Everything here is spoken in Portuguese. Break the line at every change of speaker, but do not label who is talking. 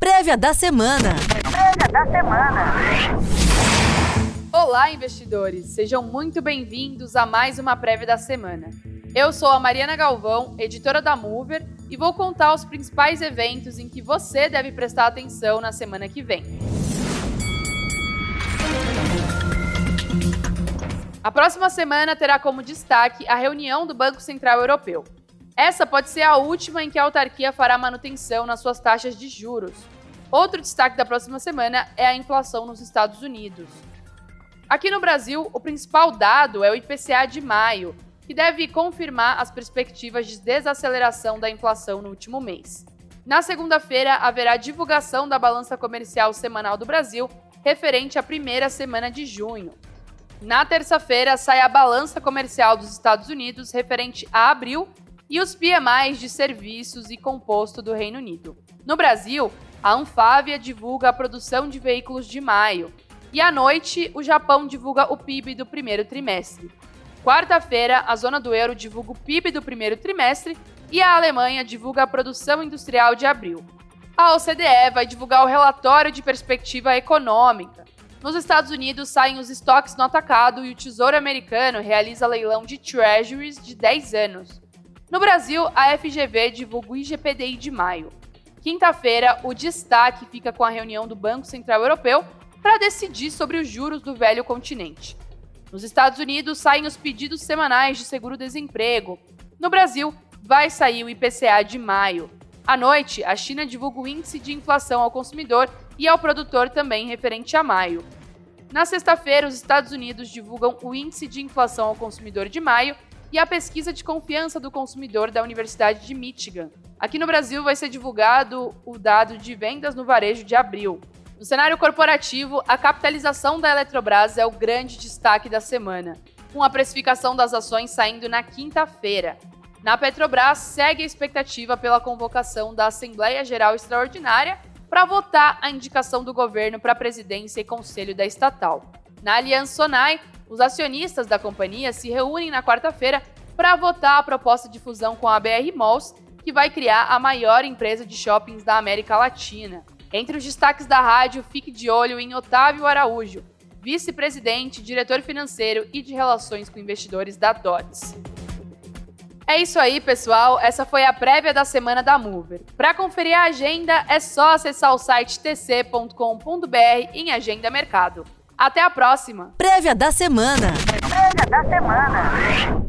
Prévia da semana. Prévia da semana.
Olá, investidores! Sejam muito bem-vindos a mais uma prévia da semana. Eu sou a Mariana Galvão, editora da Mover, e vou contar os principais eventos em que você deve prestar atenção na semana que vem. A próxima semana terá como destaque a reunião do Banco Central Europeu. Essa pode ser a última em que a autarquia fará manutenção nas suas taxas de juros. Outro destaque da próxima semana é a inflação nos Estados Unidos. Aqui no Brasil, o principal dado é o IPCA de maio, que deve confirmar as perspectivas de desaceleração da inflação no último mês. Na segunda-feira, haverá divulgação da balança comercial semanal do Brasil, referente à primeira semana de junho. Na terça-feira, sai a balança comercial dos Estados Unidos, referente a abril, e os PMIs de serviços e composto do Reino Unido. No Brasil, a Anfávia divulga a produção de veículos de maio. E à noite, o Japão divulga o PIB do primeiro trimestre. Quarta-feira, a zona do euro divulga o PIB do primeiro trimestre e a Alemanha divulga a produção industrial de abril. A OCDE vai divulgar o relatório de perspectiva econômica. Nos Estados Unidos saem os estoques no atacado e o Tesouro Americano realiza leilão de treasuries de 10 anos. No Brasil, a FGV divulga o IGPDI de maio. Quinta-feira, o destaque fica com a reunião do Banco Central Europeu para decidir sobre os juros do velho continente. Nos Estados Unidos, saem os pedidos semanais de seguro-desemprego. No Brasil, vai sair o IPCA de maio. À noite, a China divulga o índice de inflação ao consumidor e ao produtor também referente a maio. Na sexta-feira, os Estados Unidos divulgam o índice de inflação ao consumidor de maio e a pesquisa de confiança do consumidor da Universidade de Michigan. Aqui no Brasil vai ser divulgado o dado de vendas no varejo de abril. No cenário corporativo, a capitalização da Eletrobras é o grande destaque da semana, com a precificação das ações saindo na quinta-feira. Na Petrobras, segue a expectativa pela convocação da Assembleia Geral Extraordinária para votar a indicação do governo para a presidência e conselho da estatal. Na Aliança Sonai, os acionistas da companhia se reúnem na quarta-feira para votar a proposta de fusão com a BR Malls, que vai criar a maior empresa de shoppings da América Latina. Entre os destaques da rádio, fique de olho em Otávio Araújo, vice-presidente, diretor financeiro e de relações com investidores da Dodge. É isso aí, pessoal. Essa foi a prévia da semana da Mover. Para conferir a agenda, é só acessar o site tc.com.br em Agenda Mercado. Até a próxima.
Prévia da semana. Prévia da semana.